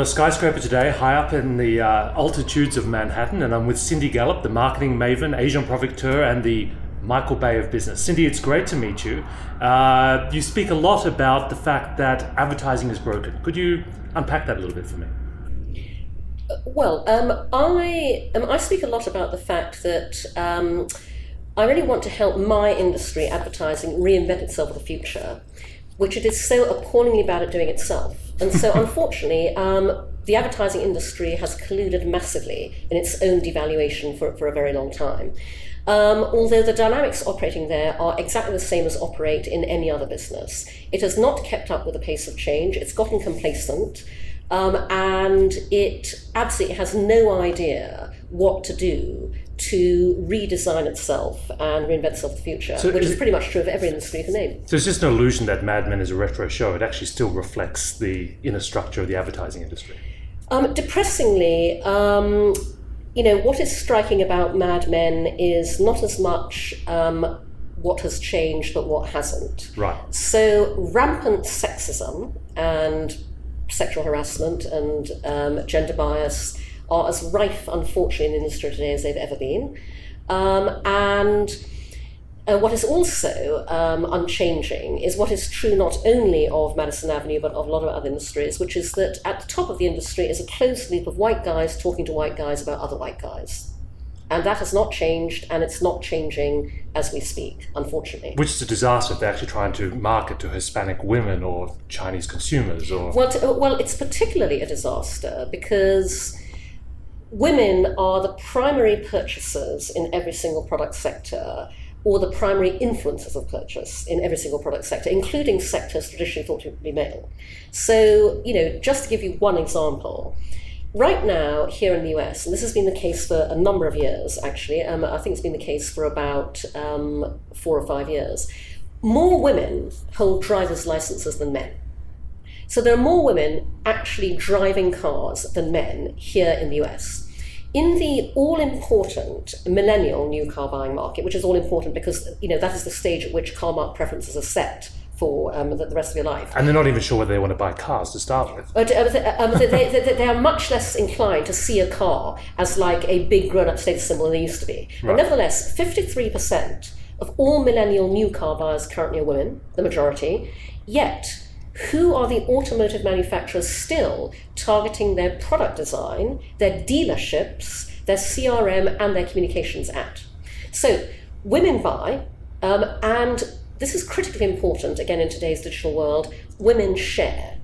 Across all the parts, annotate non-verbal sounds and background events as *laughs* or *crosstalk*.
On a skyscraper today, high up in the uh, altitudes of Manhattan, and I'm with Cindy Gallop, the marketing maven, Asian provocateur, and the Michael Bay of business. Cindy, it's great to meet you. Uh, you speak a lot about the fact that advertising is broken. Could you unpack that a little bit for me? Well, um, I um, I speak a lot about the fact that um, I really want to help my industry, advertising, reinvent itself for the future, which it is so appallingly bad at doing itself. And so, *laughs* unfortunately, um, the advertising industry has colluded massively in its own devaluation for, for a very long time. Um, although the dynamics operating there are exactly the same as operate in any other business. It has not kept up with the pace of change, it's gotten complacent, um, and it absolutely has no idea what to do to redesign itself and reinvent itself for the future, So which is is pretty much true of every industry you can name. So it's just an illusion that Mad Men is a retro show. It actually still reflects the inner structure of the advertising industry. Um, depressingly, um, you know, what is striking about Mad Men is not as much um, what has changed, but what hasn't. Right. So, rampant sexism and sexual harassment and um, gender bias are as rife, unfortunately, in the industry today as they've ever been. Um, and uh, what is also um, unchanging is what is true not only of Madison Avenue but of a lot of other industries, which is that at the top of the industry is a closed loop of white guys talking to white guys about other white guys. And that has not changed, and it's not changing as we speak, unfortunately. Which is a disaster if they're actually trying to market to Hispanic women or Chinese consumers or. Well, to, well, it's particularly a disaster because women are the primary purchasers in every single product sector or the primary influencers of purchase in every single product sector, including sectors traditionally thought to be male. So, you know, just to give you one example, right now here in the US, and this has been the case for a number of years actually, um, I think it's been the case for about um, four or five years, more women hold driver's licenses than men. So there are more women actually driving cars than men here in the US. In the all important millennial new car buying market, which is all important because you know that is the stage at which car marque preferences are set for um, the, the rest of your life. And they're not even sure whether they want to buy cars to start with. But uh, they, um, they, they, they are much less inclined to see a car as like a big grown-up status symbol than they used to be. But nevertheless, 53% of all millennial new car buyers currently are women, the majority. Yet, who are the automotive manufacturers still targeting their product design, their dealerships, their CRM, and their communications at? So, women buy, um, and this is critically important again in today's digital world women share.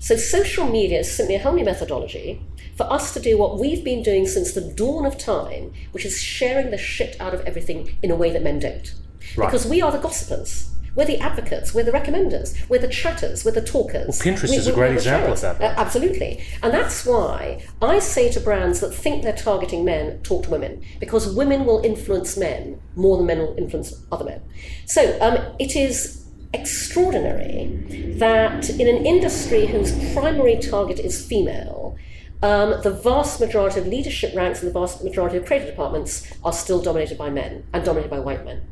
So, social media is simply a whole new methodology for us to do what we've been doing since the dawn of time, which is sharing the shit out of everything in a way that men don't. Right. Because we are the gossipers. We're the advocates, we're the recommenders, we're the chatters, we're the talkers. Well, Pinterest We- is a great example of that. Uh, absolutely. And that's why I say to brands that think they're targeting men, talk to women, because women will influence men more than men will influence other men. So um, it is extraordinary that in an industry whose primary target is female, um, the vast majority of leadership ranks and the vast majority of creative departments are still dominated by men and dominated by white men.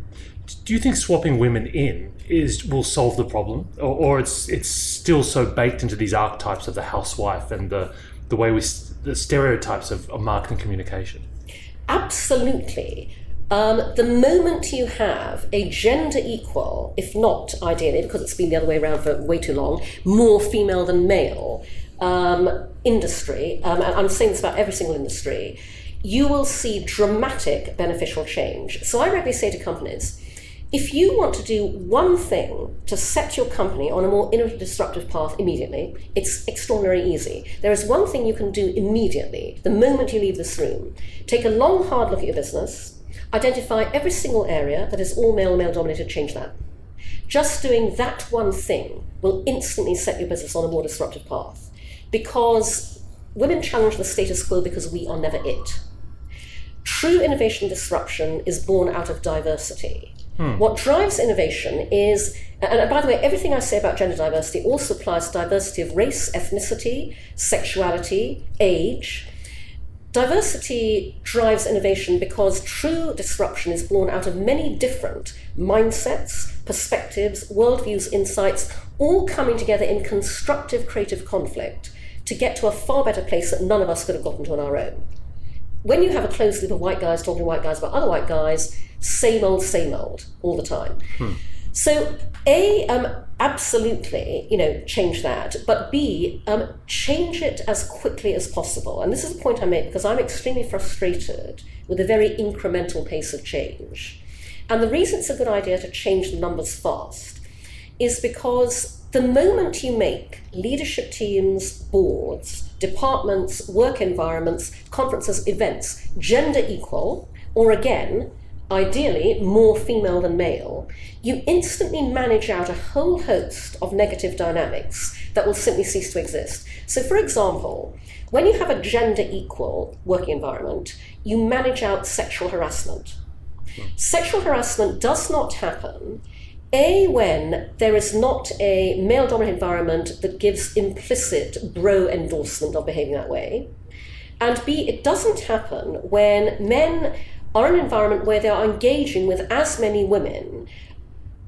Do you think swapping women in is will solve the problem, or, or it's it's still so baked into these archetypes of the housewife and the the way we the stereotypes of, of marketing communication? Absolutely. Um, the moment you have a gender equal, if not ideally, because it's been the other way around for way too long, more female than male um, industry, um, and I'm saying this about every single industry, you will see dramatic beneficial change. So I regularly say to companies, if you want to do one thing to set your company on a more innovative, disruptive path immediately, it's extraordinarily easy. There is one thing you can do immediately, the moment you leave this room. Take a long, hard look at your business, identify every single area that is all male, male dominated, change that. Just doing that one thing will instantly set your business on a more disruptive path. Because women challenge the status quo because we are never it. True innovation disruption is born out of diversity. Hmm. What drives innovation is, and by the way, everything I say about gender diversity also applies to diversity of race, ethnicity, sexuality, age. Diversity drives innovation because true disruption is born out of many different mindsets, perspectives, worldviews, insights, all coming together in constructive creative conflict to get to a far better place that none of us could have gotten to on our own. When you have a closed group of white guys talking to white guys about other white guys, same old, same old, all the time. Hmm. So, A, um, absolutely, you know, change that, but B, um, change it as quickly as possible. And this is a point I make because I'm extremely frustrated with a very incremental pace of change. And the reason it's a good idea to change the numbers fast is because the moment you make leadership teams, boards, departments, work environments, conferences, events gender equal, or again, ideally more female than male, you instantly manage out a whole host of negative dynamics that will simply cease to exist. So, for example, when you have a gender equal working environment, you manage out sexual harassment. Hmm. Sexual harassment does not happen a, when there is not a male dominant environment that gives implicit bro endorsement of behaving that way. And B, it doesn't happen when men are in an environment where they are engaging with as many women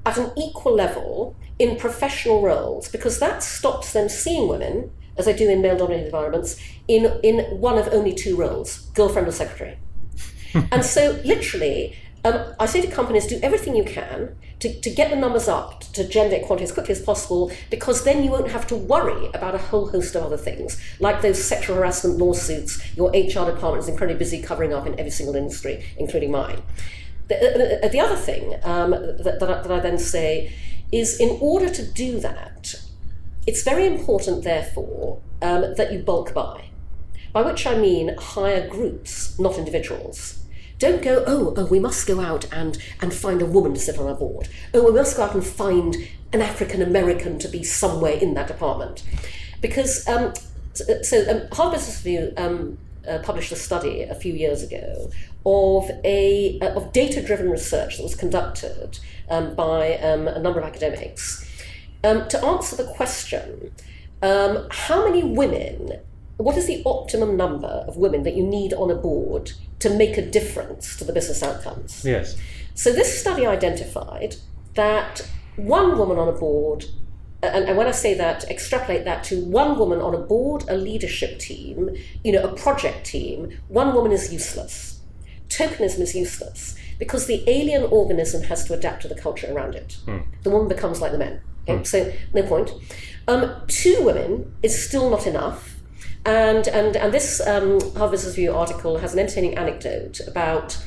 at an equal level in professional roles, because that stops them seeing women, as they do in male dominated environments, in, in one of only two roles girlfriend or secretary. *laughs* and so, literally, um, I say to companies, do everything you can to, to get the numbers up to gender equality as quickly as possible, because then you won't have to worry about a whole host of other things, like those sexual harassment lawsuits your HR department is incredibly busy covering up in every single industry, including mine. The, uh, the other thing um, that, that, I, that I then say is in order to do that, it's very important, therefore, um, that you bulk buy. By which I mean hire groups, not individuals. Don't go, oh, oh, we must go out and, and find a woman to sit on our board. Oh, we must go out and find an African American to be somewhere in that department. Because, um, so, so um, Harvard Business Review um, uh, published a study a few years ago of a uh, of data-driven research that was conducted um, by um, a number of academics um, to answer the question: um, How many women what is the optimum number of women that you need on a board to make a difference to the business outcomes? Yes. So this study identified that one woman on a board, and, and when I say that, extrapolate that to one woman on a board, a leadership team, you know, a project team, one woman is useless. Tokenism is useless because the alien organism has to adapt to the culture around it. Hmm. The woman becomes like the men. Okay? Hmm. So no point. Um, two women is still not enough and, and, and this um, Harvard Review article has an entertaining anecdote about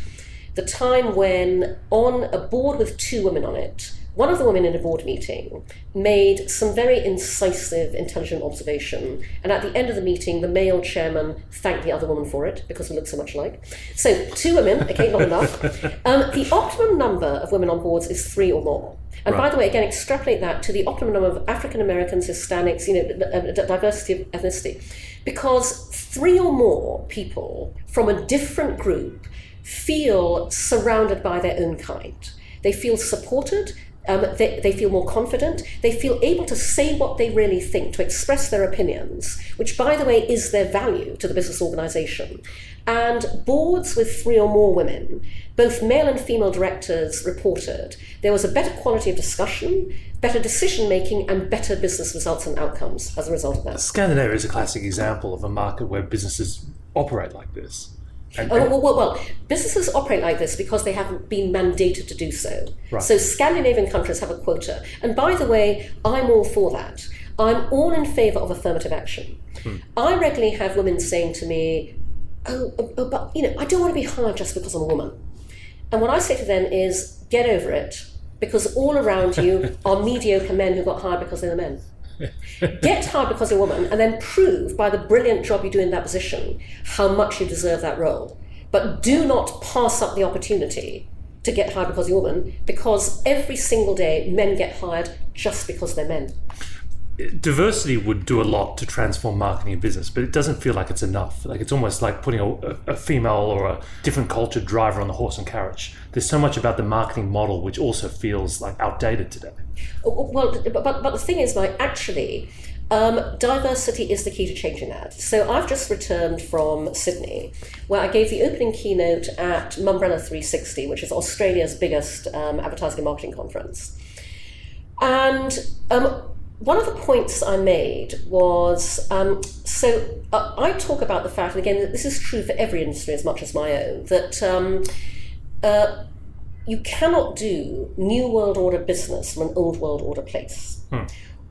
the time when, on a board with two women on it, one of the women in a board meeting made some very incisive, intelligent observation. And at the end of the meeting, the male chairman thanked the other woman for it because we look so much alike. So, two women, okay, not enough. *laughs* Um, the optimum number of women on boards is three or more. And right. by the way, again, extrapolate that to the optimum number of African Americans, Hispanics, you know, diversity of ethnicity. Because three or more people from a different group feel surrounded by their own kind. They feel supported, um, they, they feel more confident. They feel able to say what they really think, to express their opinions, which, by the way, is their value to the business organization. And boards with three or more women, both male and female directors reported there was a better quality of discussion, better decision making, and better business results and outcomes as a result of that. Scandinavia is a classic example of a market where businesses operate like this. And, oh, well, well, well, businesses operate like this because they haven't been mandated to do so. Right. So Scandinavian countries have a quota. And by the way, I'm all for that. I'm all in favour of affirmative action. Hmm. I regularly have women saying to me, oh, oh, oh, but you know, I don't want to be hired just because I'm a woman. And what I say to them is, get over it, because all around you *laughs* are mediocre men who got hired because they were men. Get hired because you're a woman, and then prove by the brilliant job you do in that position how much you deserve that role. But do not pass up the opportunity to get hired because you're a woman, because every single day men get hired just because they're men. Diversity would do a lot to transform marketing and business, but it doesn't feel like it's enough. Like it's almost like putting a, a, female or a different culture driver on the horse and carriage. There's so much about the marketing model which also feels like outdated today. Well, but, but the thing is, like, actually, um, diversity is the key to changing that. So I've just returned from Sydney, where I gave the opening keynote at Mumbrella 360, which is Australia's biggest um, advertising and marketing conference. And um, one of the points I made was um, so uh, I talk about the fact, and again, this is true for every industry as much as my own, that um, uh, you cannot do new world order business from an old world order place. Hmm.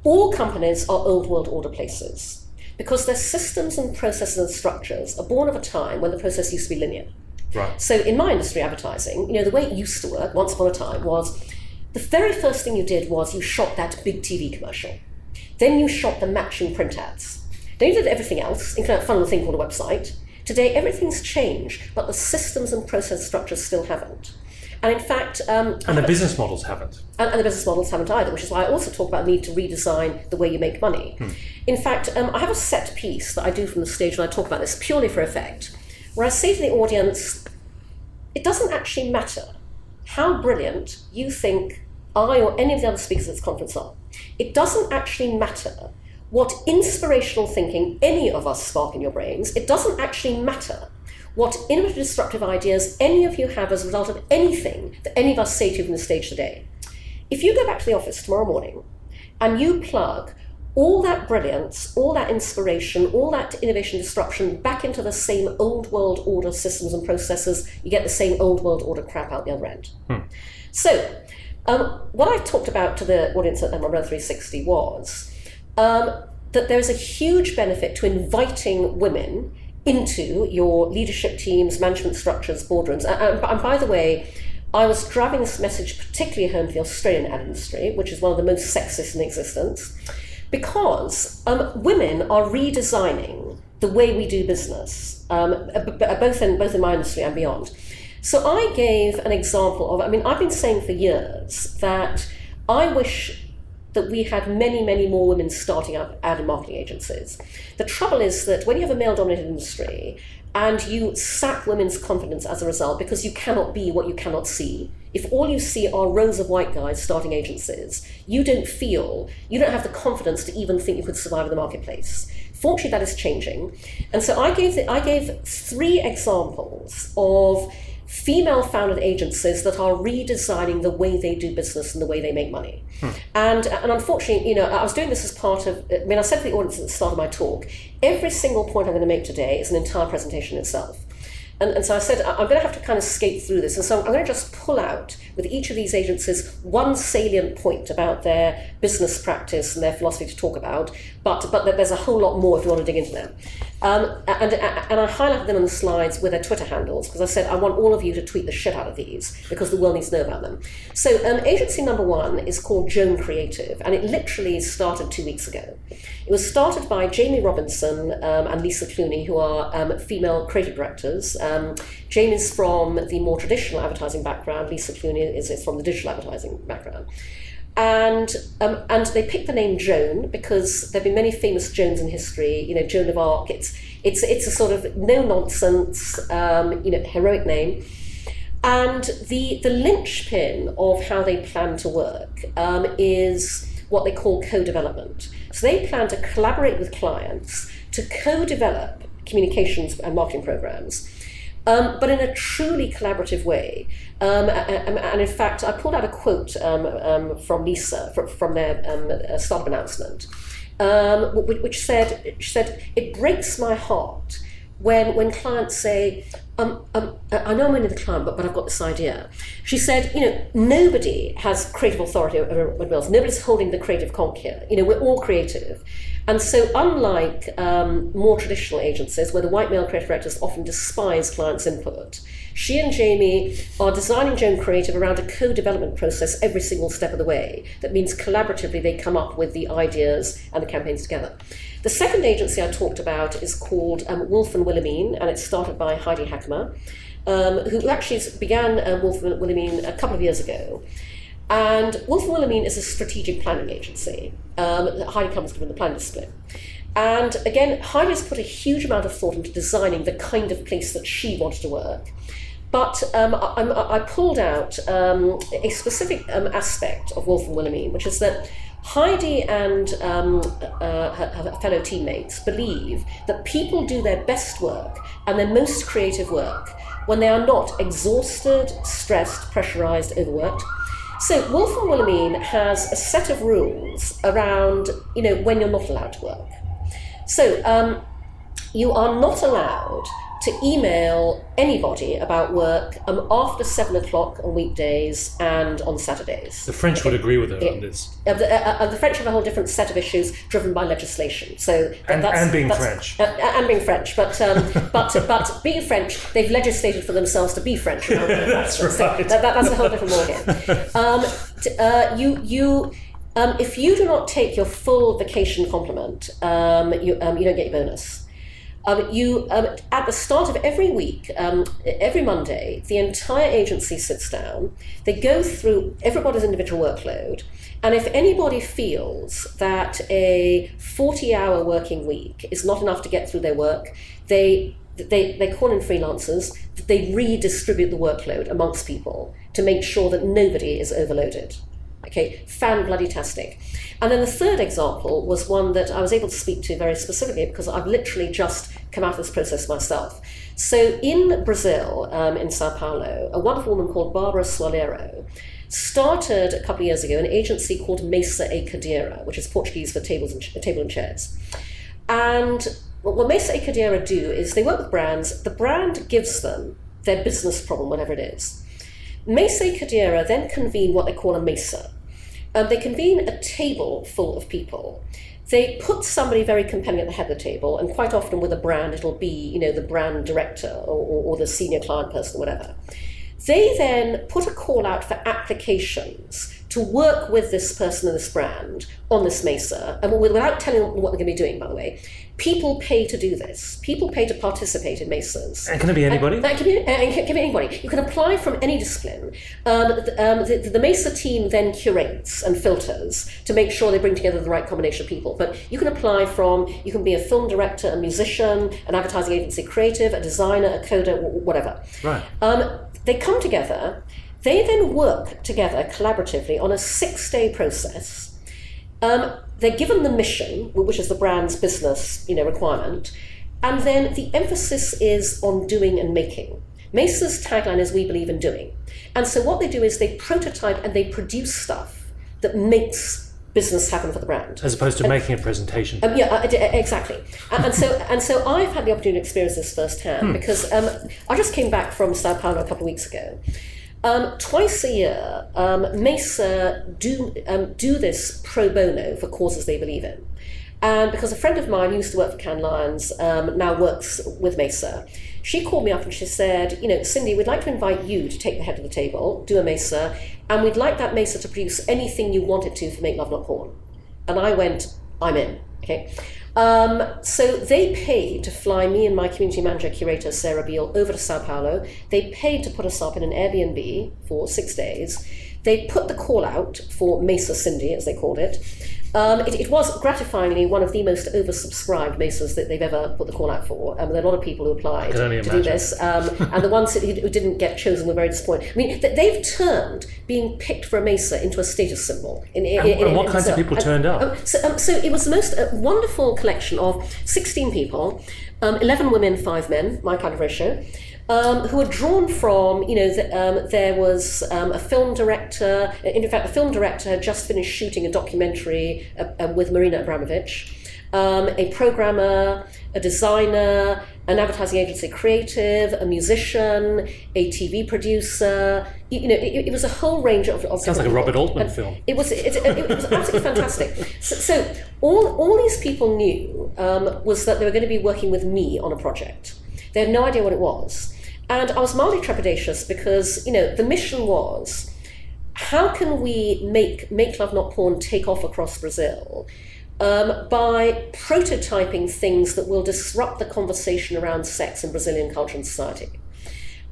All companies are old world order places because their systems and processes and structures are born of a time when the process used to be linear. Right. So in my industry, advertising, you know, the way it used to work once upon a time was the very first thing you did was you shot that big TV commercial. Then you shot the matching print ads. Then you did everything else, including that fun little thing called a website. Today, everything's changed, but the systems and process structures still haven't. And in fact, um, and the business models haven't. And, and, the business models haven't either, which is why I also talk about the need to redesign the way you make money. Hmm. In fact, um, I have a set piece that I do from the stage when I talk about this purely for effect, where I say to the audience, it doesn't actually matter how brilliant you think I or any of the other speakers at this conference are. It doesn't actually matter what inspirational thinking any of us spark in your brains. It doesn't actually matter what innovative, disruptive ideas any of you have as a result of anything that any of us say to you from the stage today. If you go back to the office tomorrow morning and you plug all that brilliance, all that inspiration, all that innovation disruption back into the same old world order systems and processes, you get the same old world order crap out the other end. Hmm. So, um, what I talked about to the audience at Mumbrella 360 was um, that there's a huge benefit to inviting women into your leadership teams, management structures, boardrooms. And, and, by the way, I was driving this message particularly home to the Australian ad industry, which is one of the most sexist in existence, because um, women are redesigning the way we do business, um, both in both in my industry and beyond. So I gave an example of, I mean, I've been saying for years that I wish that we had many, many more women starting up ad and marketing agencies. The trouble is that when you have a male dominated industry and you sap women's confidence as a result because you cannot be what you cannot see, if all you see are rows of white guys starting agencies, you don't feel, you don't have the confidence to even think you could survive in the marketplace. Fortunately, that is changing. And so I gave, the, I gave three examples of female founded agencies that are redesigning the way they do business and the way they make money. Hmm. And, and unfortunately, you know, I was doing this as part of, I mean, I said to the audience at the start of my talk, every single point I'm going to make today is an entire presentation itself. And, and so I said, I'm going to have to kind of skate through this. And so I'm going to just pull out with each of these agencies one salient point about their business practice and their philosophy to talk about. But, but there's a whole lot more if you want to dig into them. Um, and, and I highlighted them on the slides with their Twitter handles because I said I want all of you to tweet the shit out of these because the world needs to know about them. So um, agency number one is called Joan Creative, and it literally started two weeks ago. It was started by Jamie Robinson um, and Lisa Clunie, who are um, female creative directors. Um, Jamie's from the more traditional advertising background. Lisa Clunie is, is from the digital advertising background and um, and they picked the name Joan because there have been many famous Joans in history. You know, Joan of Arc. It's it's it's a sort of no nonsense, um, you know, heroic name. And the the linchpin of how they plan to work um, is what they call co-development. So they plan to collaborate with clients to co-develop communications and marketing programs um, but in a truly collaborative way. Um, and, and, in fact, I pulled out a quote um, um from Lisa from, from their um, startup announcement, um, which said, she said, "It breaks my heart." When, when clients say, um, um, I know I'm only the client, but, but I've got this idea. She said, you know, nobody has creative authority over else. Nobody's holding the creative conch here. You know, we're all creative. And so, unlike um, more traditional agencies where the white male creative directors often despise clients' input, she and Jamie are designing Joan Creative around a co development process every single step of the way. That means collaboratively they come up with the ideas and the campaigns together. The second agency I talked about is called um, Wolf and Wilhelmine, and it's started by Heidi Hackemer, um, who actually began uh, Wolf and Wilhelmine a couple of years ago. And Wolf and Wilhelmine is a strategic planning agency. Um, Heidi comes from the planning discipline. And again, Heidi has put a huge amount of thought into designing the kind of place that she wanted to work. But um, I, I, pulled out um, a specific um, aspect of Wolf and Wilhelmine, which is that Heidi and um, uh, her, her, fellow teammates believe that people do their best work and their most creative work when they are not exhausted, stressed, pressurized, overworked. So Wolf and has a set of rules around, you know, when you're not allowed to work. So um, you are not allowed to email anybody about work um, after seven o'clock on weekdays and on Saturdays. The French okay. would agree with her it, on this. Uh, the, uh, uh, the, French have a whole different set of issues driven by legislation. So and, and being French, uh, and being French, but um, *laughs* but but being French, they've legislated for themselves to be French. *laughs* that's right. So that, that, that's a whole different ballgame. *laughs* Um, uh, you you. Um, if you do not take your full vacation complement, um, you, um, you don't get your bonus. Um, you um, at the start of every week, um, every Monday, the entire agency sits down. They go through everybody's individual workload, and if anybody feels that a forty-hour working week is not enough to get through their work, they they, they call in freelancers, they redistribute the workload amongst people to make sure that nobody is overloaded. Okay, fan bloody tastic. And then the third example was one that I was able to speak to very specifically because I've literally just come out of this process myself. So in Brazil, um, in Sao Paulo, a wonderful woman called Barbara Soalheiro started a couple of years ago an agency called Mesa e Cadeira, which is Portuguese for tables and, table and chairs. And what Mesa e Cadeira do is they work with brands, the brand gives them their business problem, whatever it is. Mesa Cadeira then convene what they call a mesa. Um, they convene a table full of people. They put somebody very compelling at the head of the table, and quite often with a brand, it'll be you know the brand director or, or, or the senior client person, whatever. They then put a call out for applications to work with this person and this brand on this Mesa, and without telling them what they're going to be doing, by the way, People pay to do this. People pay to participate in Mesas. And can it be anybody? And, can, be, and can, be anybody. You can apply from any discipline. Um, the, um, the, the, Mesa team then curates and filters to make sure they bring together the right combination of people. But you can apply from, you can be a film director, a musician, an advertising agency creative, a designer, a coder, whatever. Right. Um, they come together. They then work together collaboratively on a six day process. Um, they're given the mission, which is the brand's business you know, requirement, and then the emphasis is on doing and making. Mesa's tagline is We believe in doing. And so what they do is they prototype and they produce stuff that makes business happen for the brand. As opposed to and, making a presentation. Um, yeah, uh, exactly. and, and, so and so I've had the opportunity to experience this firsthand hmm. because um, I just came back from Sao Paulo a couple of weeks ago. Um, twice a year, um, Mesa do, um, do this pro bono for causes they believe in. And because a friend of mine who used to work for Cannes Lions um, now works with Mesa, she called me up and she said, You know, Cindy, we'd like to invite you to take the head of the table, do a Mesa, and we'd like that Mesa to produce anything you want it to for Make Love Not Porn. And I went, I'm in. Okay. Um, so they paid to fly me and my community manager curator Sarah Beale over to Sao Paulo. They paid to put us up in an Airbnb for six days. They put the call out for Mesa Cindy, as they called it. Um, it, it, was gratifyingly one of the most oversubscribed mesas that they've ever put the call out for. Um, there are a lot of people who applied to imagine. do this, um, and the ones who didn't get chosen were very disappointed. I mean, they've turned being picked for a mesa into a status symbol. In, in, and, in, and what kinds so, of people turned up? Um, so, um, so, it was the most uh, wonderful collection of 16 people, um, 11 women, 5 men, my kind of ratio um, who were drawn from, you know, the, um, there was um, a film director, in fact, the film director had just finished shooting a documentary uh, uh, with Marina Abramovic, um, a programmer, a designer, an advertising agency creative, a musician, a TV producer. You, you know, it, it, was a whole range of. of Sounds like a Robert Altman film. It was. It, it, was absolutely fantastic. So, so, all all these people knew um, was that they were going to be working with me on a project. They had no idea what it was. And I was mildly trepidatious because, you know, the mission was how can we make Make Love Not Porn take off across Brazil um, by prototyping things that will disrupt the conversation around sex in Brazilian culture and society?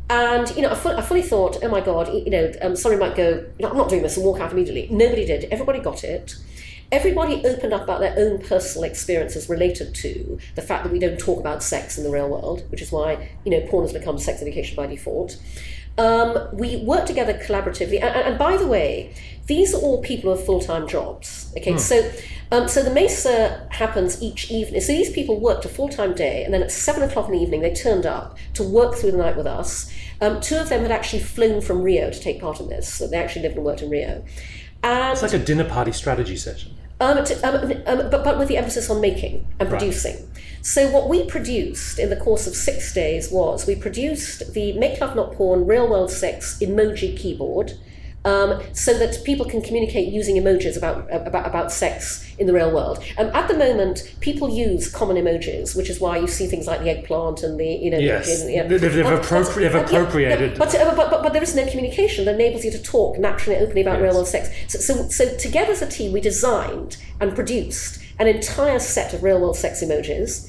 And you know, I, fu- I fully thought, oh my god, you know, um, somebody might go, "No, I'm not doing this, and walk out immediately. Nobody did. Everybody got it. Everybody opened up about their own personal experiences related to the fact that we don't talk about sex in the real world, which is why you know porn has become sex education by default. Um, we work together collaboratively, and, and, by the way, these are all people who have full-time jobs. Okay, so um, so the Mesa happens each evening. So these people worked a full-time day, and then at seven o'clock in the evening, they turned up to work through the night with us. Um, two of them had actually flown from Rio to take part in this. So they actually lived and worked in Rio. And It's like a dinner party strategy session. Um, to, um, um, but, but with the emphasis on making and Right. producing. So what we produced in the course of six days was we produced the Make Love Not Porn Real World Sex emoji keyboard. Um, so that people can communicate using emojis about, about about sex in the real world. Um, at the moment, people use common emojis, which is why you see things like the eggplant and the you know. Yes. the- yeah. They've- they've But- appropri- they've but- yeah, appropriated- But, uh, but, but, but there is no communication that enables you to talk naturally and openly about Yes. real world sex. So, so, so together as a team, we designed and produced an entire set of real world sex emojis.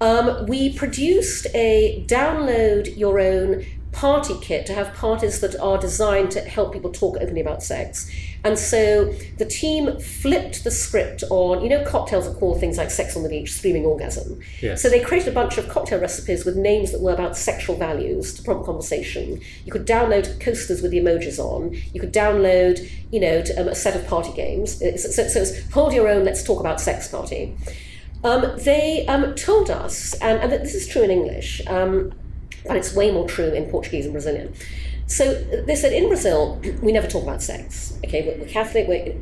Um, we produced a download your own party kit to have parties that are designed to help people talk openly about sex. And so the team flipped the script on, you know, cocktails are called things like sex on the beach, screaming orgasm. Yes. So they created a bunch of cocktail recipes with names that were about sexual values to prompt conversation. You could download coasters with the emojis on. You could download, you know, to, um, a set of party games. Uh, So, so, so it's hold your own, let's talk about sex party. Um, they um, told us, and, and this is true in English, um, but it's way more true in Portuguese and Brazilian. So they said in Brazil, we never talk about sex. Okay, we're, we're Catholic, we're,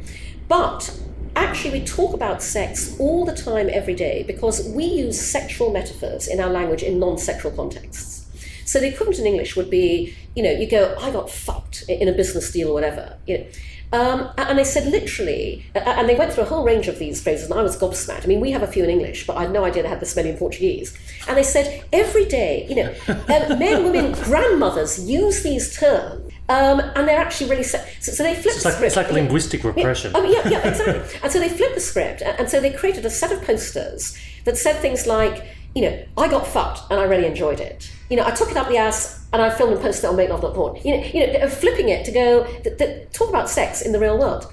but actually we talk about sex all the time, every day, because we use sexual metaphors in our language in non-sexual contexts. So the equivalent in English would be, you know, you go, I got fucked in a business deal or whatever. You know. Um, and they said literally, and they went through a whole range of these phrases, and I was gobsmacked. I mean, we have a few in English, but I had no idea they had this many in Portuguese. And they said every day, you know, *laughs* um, men, women, grandmothers use these terms, um, and they're actually really so, so they flipped It's the like, script. it's like Yeah. linguistic repression. Yeah, mean, yeah, yeah, exactly. and so they flipped the script, and so they created a set of posters that said things like, you know, I got fucked and I really enjoyed it. You know, I took it up the ass and I filmed and posted it on Make Love Not Porn. You know, you know, flipping it to go talk about sex in the real world,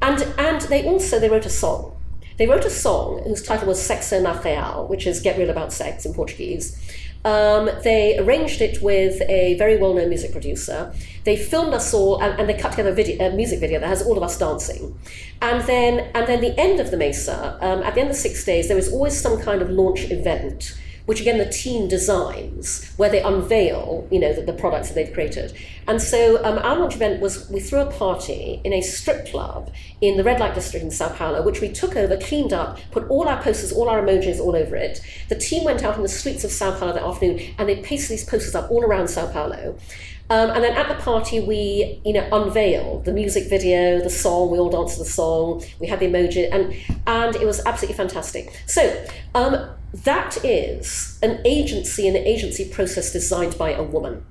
and and they also they wrote a song. They wrote a song whose title was Sexo na Real, which is Get Real About Sex in Portuguese. Um, they arranged it with a very well known music producer. They filmed us all and, and they cut together a, video, a music video that has all of us dancing. And then, and then the end of the Mesa, um, at the end of six days, there is always some kind of launch event which again the team designs, where they unveil, you know, the, the products that they've created. And so um, our launch event was we threw a party in a strip club in the red light district in Sao Paulo, which we took over, cleaned up, put all our posters, all our emojis all over it. The team went out in the streets of Sao Paulo that afternoon and they pasted these posters up all around Sao Paulo. Um, and then at the party, we, you know, unveiled the music video, the song. We all danced to the song. We had the emoji, and and it was absolutely fantastic. So um, that is an agency and an agency process designed by a woman,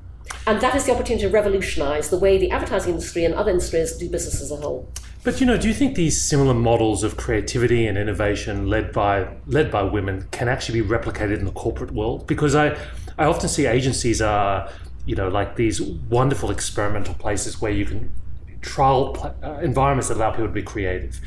and that is the opportunity to revolutionise the way the advertising industry and other industries do business as a whole. But you know, do you think these similar models of creativity and innovation led by led by women can actually be replicated in the corporate world? Because I I often see agencies are you know like these wonderful experimental places where you can trial pl- uh, environments that allow people to be creative.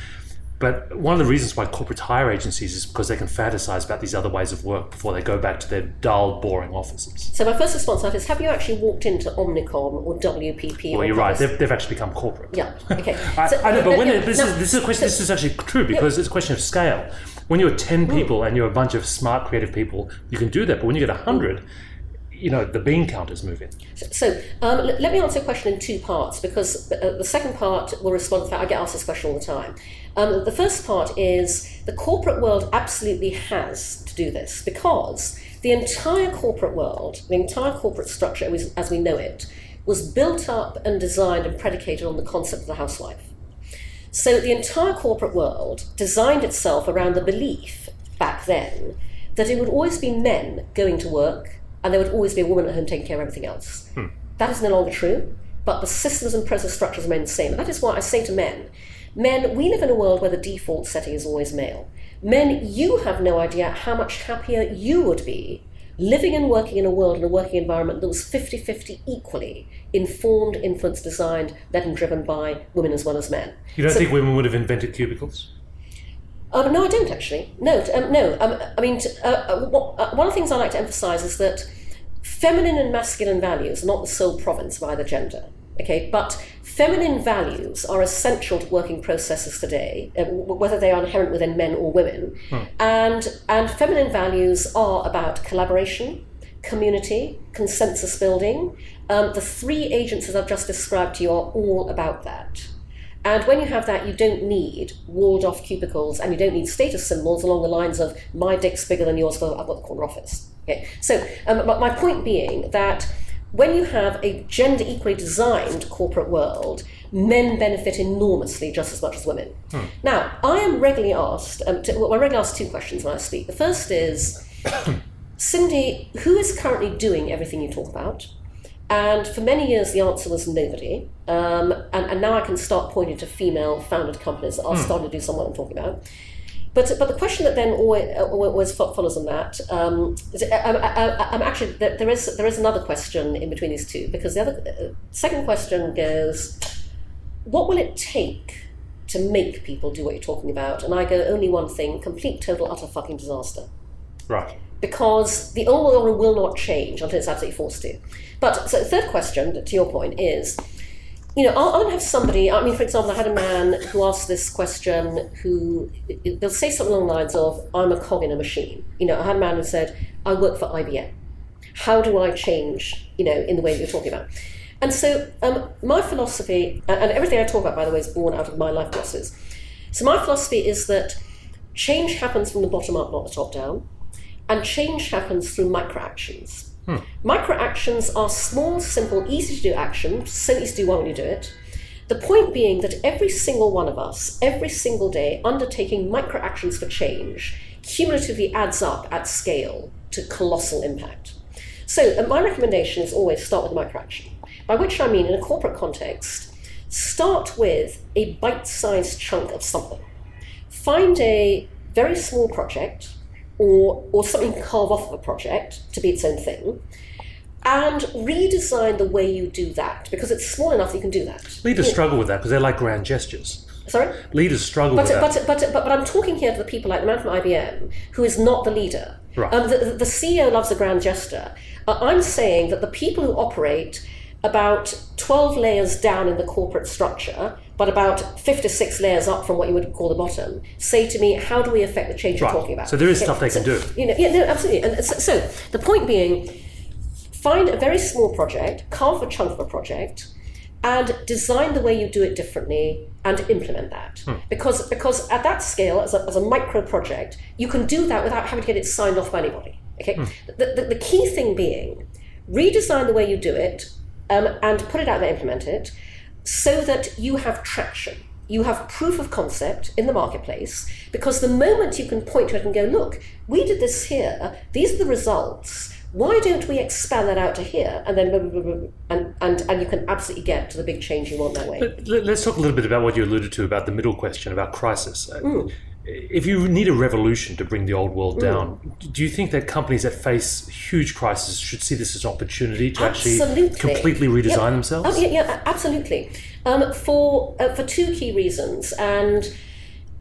But one of the reasons why corporates hire agencies is because they can fantasize about these other ways of work before they go back to their dull, boring offices. So my first response to that is: Have you actually walked into Omnicom or WPP? Well, or you're right; they've, they've actually become corporate. Yeah. Okay. *laughs* I, So- I know, but when no, it, this no, is this is a question. so- this is actually true because it's a question of scale. When you're ten mm. people and you're a bunch of smart, creative people, you can do that. But when you get hundred, you know the bean counters move in. So um, let me answer a question in two parts because uh, the second part will respond to that. I get asked this question all the time. Um, the first part is the corporate world absolutely has to do this because the entire corporate world, the entire corporate structure as we know it, was built up and designed and predicated on the concept of the housewife. So the entire corporate world designed itself around the belief back then that it would always be men going to work and there would always be a woman at home taking care of everything else. That is no longer true, but the systems and process structures remain the same. And that is why I say to men, men, we live in a world where the default setting is always male. Men, you have no idea how much happier you would be living and working in a world, in a working environment that was 50 50 equally informed, influenced, designed, led, and driven by women as well as men. You don't So- think women would have invented cubicles? Um, no, I don't actually. No, um, no. Um, I mean, uh, uh, uh, one of the things I like to emphasise is that feminine and masculine values are not the sole province of either gender. Okay, but feminine values are essential to working processes today, uh, whether they are inherent within men or women. And and feminine values are about collaboration, community, consensus building. Um, the three agencies I've just described to you are all about that. And when you have that, you don't need walled off cubicles and you don't need status symbols along the lines of my dick's bigger than yours because I've got the corner office. Okay. So, um, my, point being that when you have a gender equally designed corporate world, men benefit enormously just as much as women. Now, I am regularly asked, um, to, well, I'm regularly asked two questions when I speak. The first is, *coughs* Cindy, who is currently doing everything you talk about? And for many years, the answer was nobody. Um, and, and now I can start pointing to female founded companies that are starting to do some of what I'm talking about. But, but the question that then always, always follows on that um, is, I, I, I, I'm actually there there is there is another question in between these two because the other uh, second question goes, what will it take to make people do what you're talking about? And I go only one thing: complete, total, utter fucking disaster Right. because the old order will not change until it's absolutely forced to. But so the third question, to your point, is you know, I'll, I'll have somebody. I mean, for example, I had a man who asked this question. Who they'll say something along the lines of, "I'm a cog in a machine." You know, I had a man who said, "I work for IBM. How do I change?" You know, in the way you're talking about. And so, um, my philosophy, and and everything I talk about, by the way, is born out of my life losses. So, my philosophy is that change happens from the bottom up, not the top down, and change happens through micro actions. Micro actions are small, simple, easy to do actions, so easy to do well when you do it. The point being that every single one of us, every single day, undertaking micro actions for change cumulatively adds up at scale to colossal impact. So, uh, my recommendation is always start with micro action, by which I mean, in a corporate context, start with a bite sized chunk of something. Find a very small project or, or something carve off of a project to be its own thing and redesign the way you do that because it's small enough that you can do that. Leaders struggle with that because they're like grand gestures. Sorry? Leaders struggle But, with that. but, but, but, but I'm talking here to the people like the man from IBM who is not the leader. Right. Um, the, the CEO loves a grand gesture. Uh, I'm saying that the people who operate about 12 layers down in the corporate structure, but about five to six layers up from what you would call the bottom, say to me, how do we affect the change Right. you're talking about? So there is Okay, stuff they can so, do. You know, yeah, no, absolutely. And so, so the point being, find a very small project, carve a chunk of a project, and design the way you do it differently and implement that. Because because at that scale, as a, as a micro project, you can do that without having to get it signed off by anybody. Okay. The, the, the key thing being, redesign the way you do it um, and put it out there, implement it, so that you have traction. You have proof of concept in the marketplace because the moment you can point to it and go, look, we did this here, these are the results. Why don't we expand that out to here? And then, blah, blah, blah, blah, and, and, and you can absolutely get to the big change you want that way. But let- let's talk a little bit about what you alluded to about the middle question about crisis. Mm. If you need a revolution to bring the old world down, do you think that companies that face huge crises should see this as an opportunity to actually completely redesign Yeah. themselves? Oh, yeah, yeah, absolutely. Um, for uh, for two key reasons, and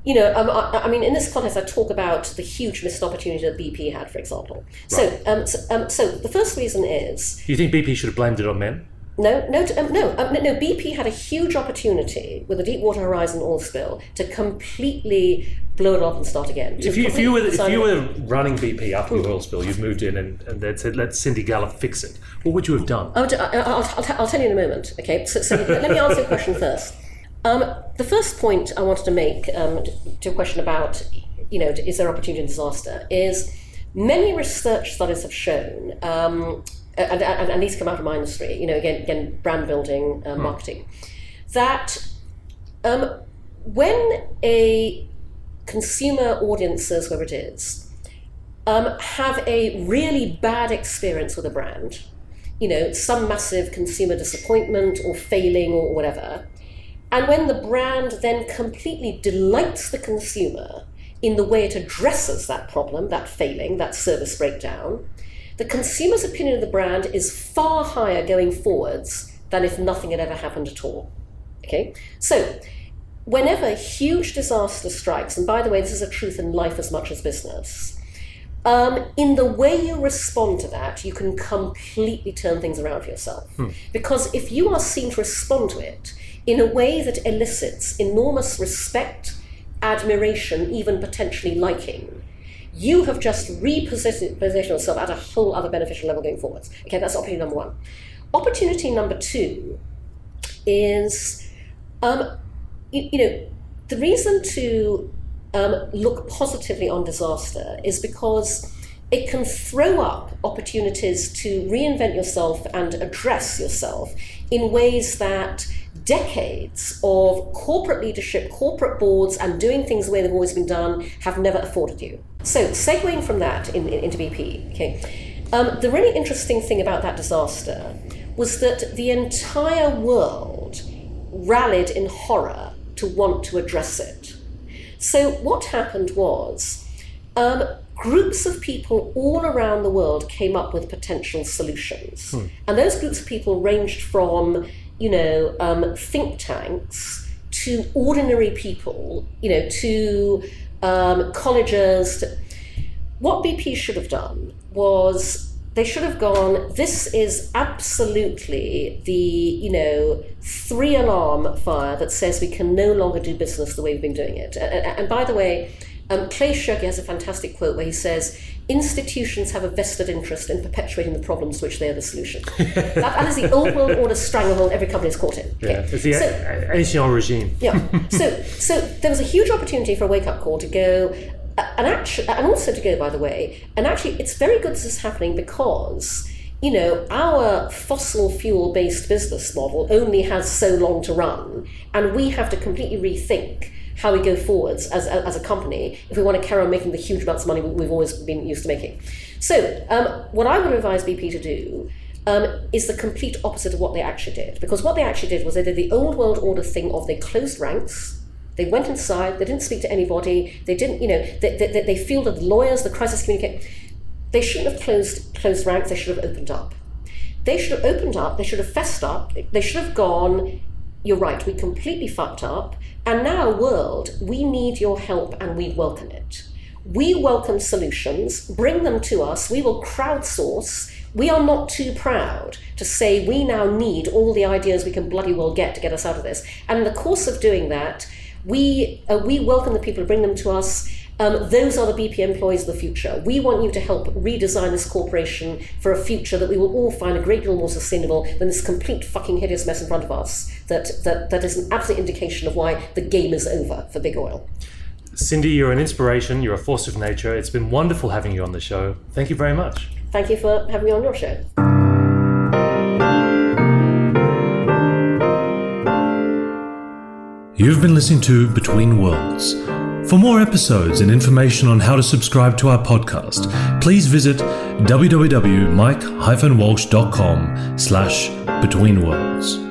you know, um, I, I mean, in this context, I talk about the huge missed opportunity that BP had, for example. So, um, so, um, so the first reason is Do you think BP should have blamed it on men? No, no, um, no, um, no, no. BP had a huge opportunity with the Deepwater Horizon oil spill to completely blow it up and start again. If you, if you were if you were running BP after the oil spill, you'd moved in and, and they'd said, "Let Cindy Gallop fix it." What would you have done? I'll, I'll, I'll, t- I'll tell you in a moment. Okay, so, so let me answer your question first. Um, the first point I wanted to make um, to a question about, you know, is there opportunity in disaster, is many research studies have shown, um, and, and, and these come out of my industry, you know, again, again brand building, uh, marketing, that um, when a consumer audiences, whoever it is, um, have a really bad experience with a brand, you know, some massive consumer disappointment or failing or whatever. And when the brand then completely delights the consumer in the way it addresses that problem, that failing, that service breakdown, the consumer's opinion of the brand is far higher going forwards than if nothing had ever happened at all. Okay? So, whenever a huge disaster strikes, and by the way, this is a truth in life as much as business, um, in the way you respond to that, you can completely turn things around for yourself. Hmm. Because if you are seen to respond to it in a way that elicits enormous respect, admiration, even potentially liking, you have just repositioned yourself at a whole other beneficial level going forwards. Okay, that's opportunity number one. Opportunity number two is, um, you, you know, the reason to um, look positively on disaster is because it can throw up opportunities to reinvent yourself and address yourself in ways that decades of corporate leadership, corporate boards, and doing things the way they've always been done have never afforded you. So, segueing from that in, in, into BP, okay, um, the really interesting thing about that disaster was that the entire world rallied in horror to want to address it. So, what happened was um, groups of people all around the world came up with potential solutions. Hmm. And those groups of people ranged from, you know, um, think tanks to ordinary people, you know, to um, colleges. What BP should have done was they should have gone, this is absolutely the, you know, three alarm fire that says we can no longer do business the way we've been doing it. And, and by the way, um, Clay Shirky has a fantastic quote where he says, institutions have a vested interest in perpetuating the problems to which they are the solution. *laughs* that, that is the old world order stranglehold every company is caught in. Okay? Yeah, it's the so, ancient regime. yeah. *laughs* So, so there was a huge opportunity for a wake up call to go, and actually, and also to go by the way, and actually, it's very good this is happening because you know our fossil fuel based business model only has so long to run, and we have to completely rethink how we go forwards as, as a company if we want to carry on making the huge amounts of money we've always been used to making. So, um, what I would advise BP to do um, is the complete opposite of what they actually did. Because what they actually did was they did the old world order thing of they closed ranks, they went inside, they didn't speak to anybody, they didn't, you know, they, they, they fielded the lawyers, the crisis communicate. They shouldn't have closed, closed ranks, they should have opened up. They should have opened up, they should have fessed up, they should have gone, you're right, we completely fucked up, and now, world, we need your help and we welcome it. We welcome solutions, bring them to us, we will crowdsource. We are not too proud to say we now need all the ideas we can bloody well get to get us out of this. And in the course of doing that, we, uh, we welcome the people bring them to us. Um, those are the BP employees of the future. We want you to help redesign this corporation for a future that we will all find a great deal more sustainable than this complete fucking hideous mess in front of us. That, that, that is an absolute indication of why the game is over for big oil. Cindy, you're an inspiration. You're a force of nature. It's been wonderful having you on the show. Thank you very much. Thank you for having me on your show. You've been listening to Between Worlds. For more episodes and information on how to subscribe to our podcast, please visit www.mike-walsh.com slash betweenworlds.